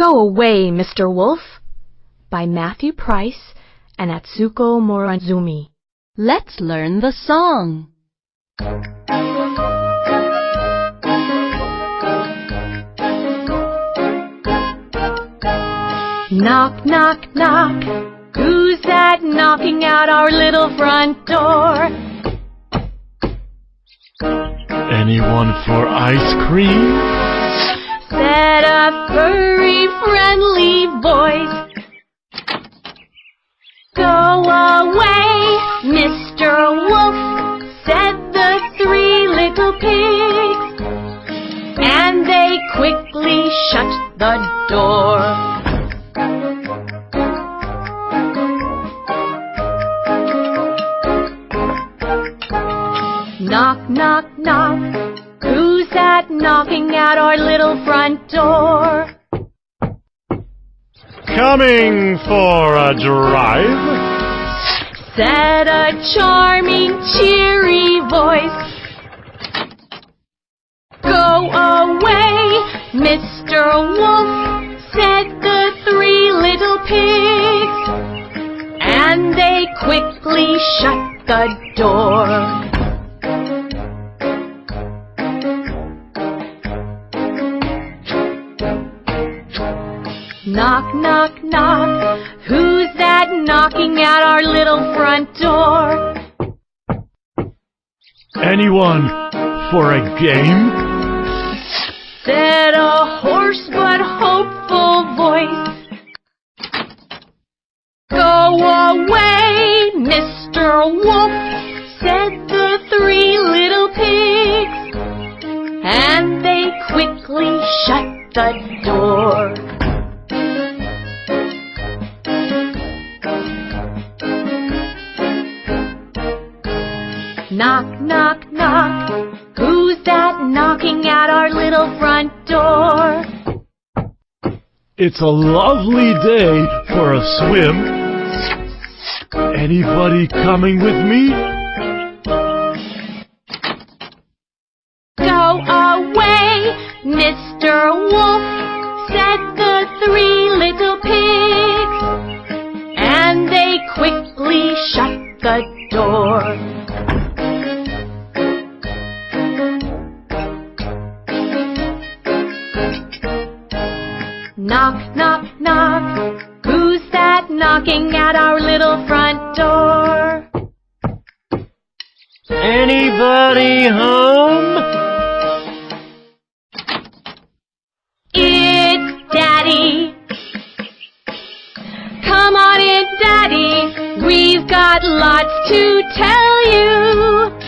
Go away, Mr. Wolf by Matthew Price and Atsuko Morozumi. Let's learn the song. Knock, knock, knock. Who's that knocking at our little front door? Anyone for ice cream? Said a furry, friendly voice. Go away, Mr. Wolf, said the three little pigs. And they quickly shut the door. Knock, knock, knock. Knocking at our little front door? Coming for a drive? Said a charming, cheery voice. Go away, Mr. Wolf, said the three little pigs. And they quickly shut the door. Knock, knock, knock. Who's that knocking at our little front door? Anyone for a game? Said a hoarse but hopeful voice. Go away, Mr. Wolf, said the three little pigs. And they quickly shut the door. Knock, knock, knock. Who's that knocking at our little front door? It's a lovely day for a swim. Anybody coming with me? Go away, Mr. Wolf, said the three little Knock, knock, knock. Who's that knocking at our little front door? Anybody home? It's Daddy. Come on in, Daddy. We've got lots to tell you.